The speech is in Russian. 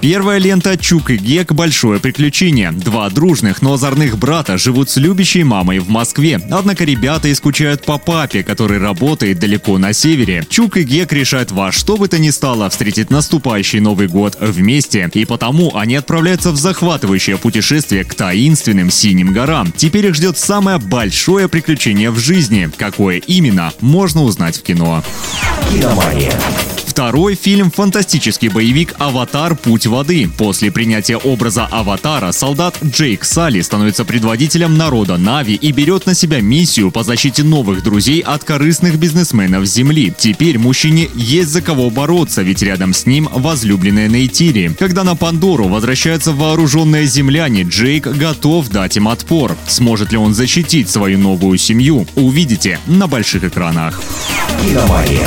Первая лента «Чук и Гек. Большое приключение». Два дружных, но озорных брата живут с любящей мамой в Москве. Однако ребята и скучают по папе, который работает далеко на севере. Чук и Гек решают во что бы то ни стало встретить наступающий Новый год вместе. И потому они отправляются в захватывающее путешествие к таинственным синим горам. Теперь их ждет самое большое приключение в жизни. Какое именно, можно узнать в кино. «Киномания». Второй фильм – фантастический боевик «Аватар. Путь воды». После принятия образа Аватара солдат Джейк Салли становится предводителем народа Нави и берет на себя миссию по защите новых друзей от корыстных бизнесменов Земли. Теперь мужчине есть за кого бороться, ведь рядом с ним возлюбленная Нейтири. Когда на Пандору возвращаются вооруженные земляне, Джейк готов дать им отпор. Сможет ли он защитить свою новую семью? Увидите на больших экранах. «Киномания».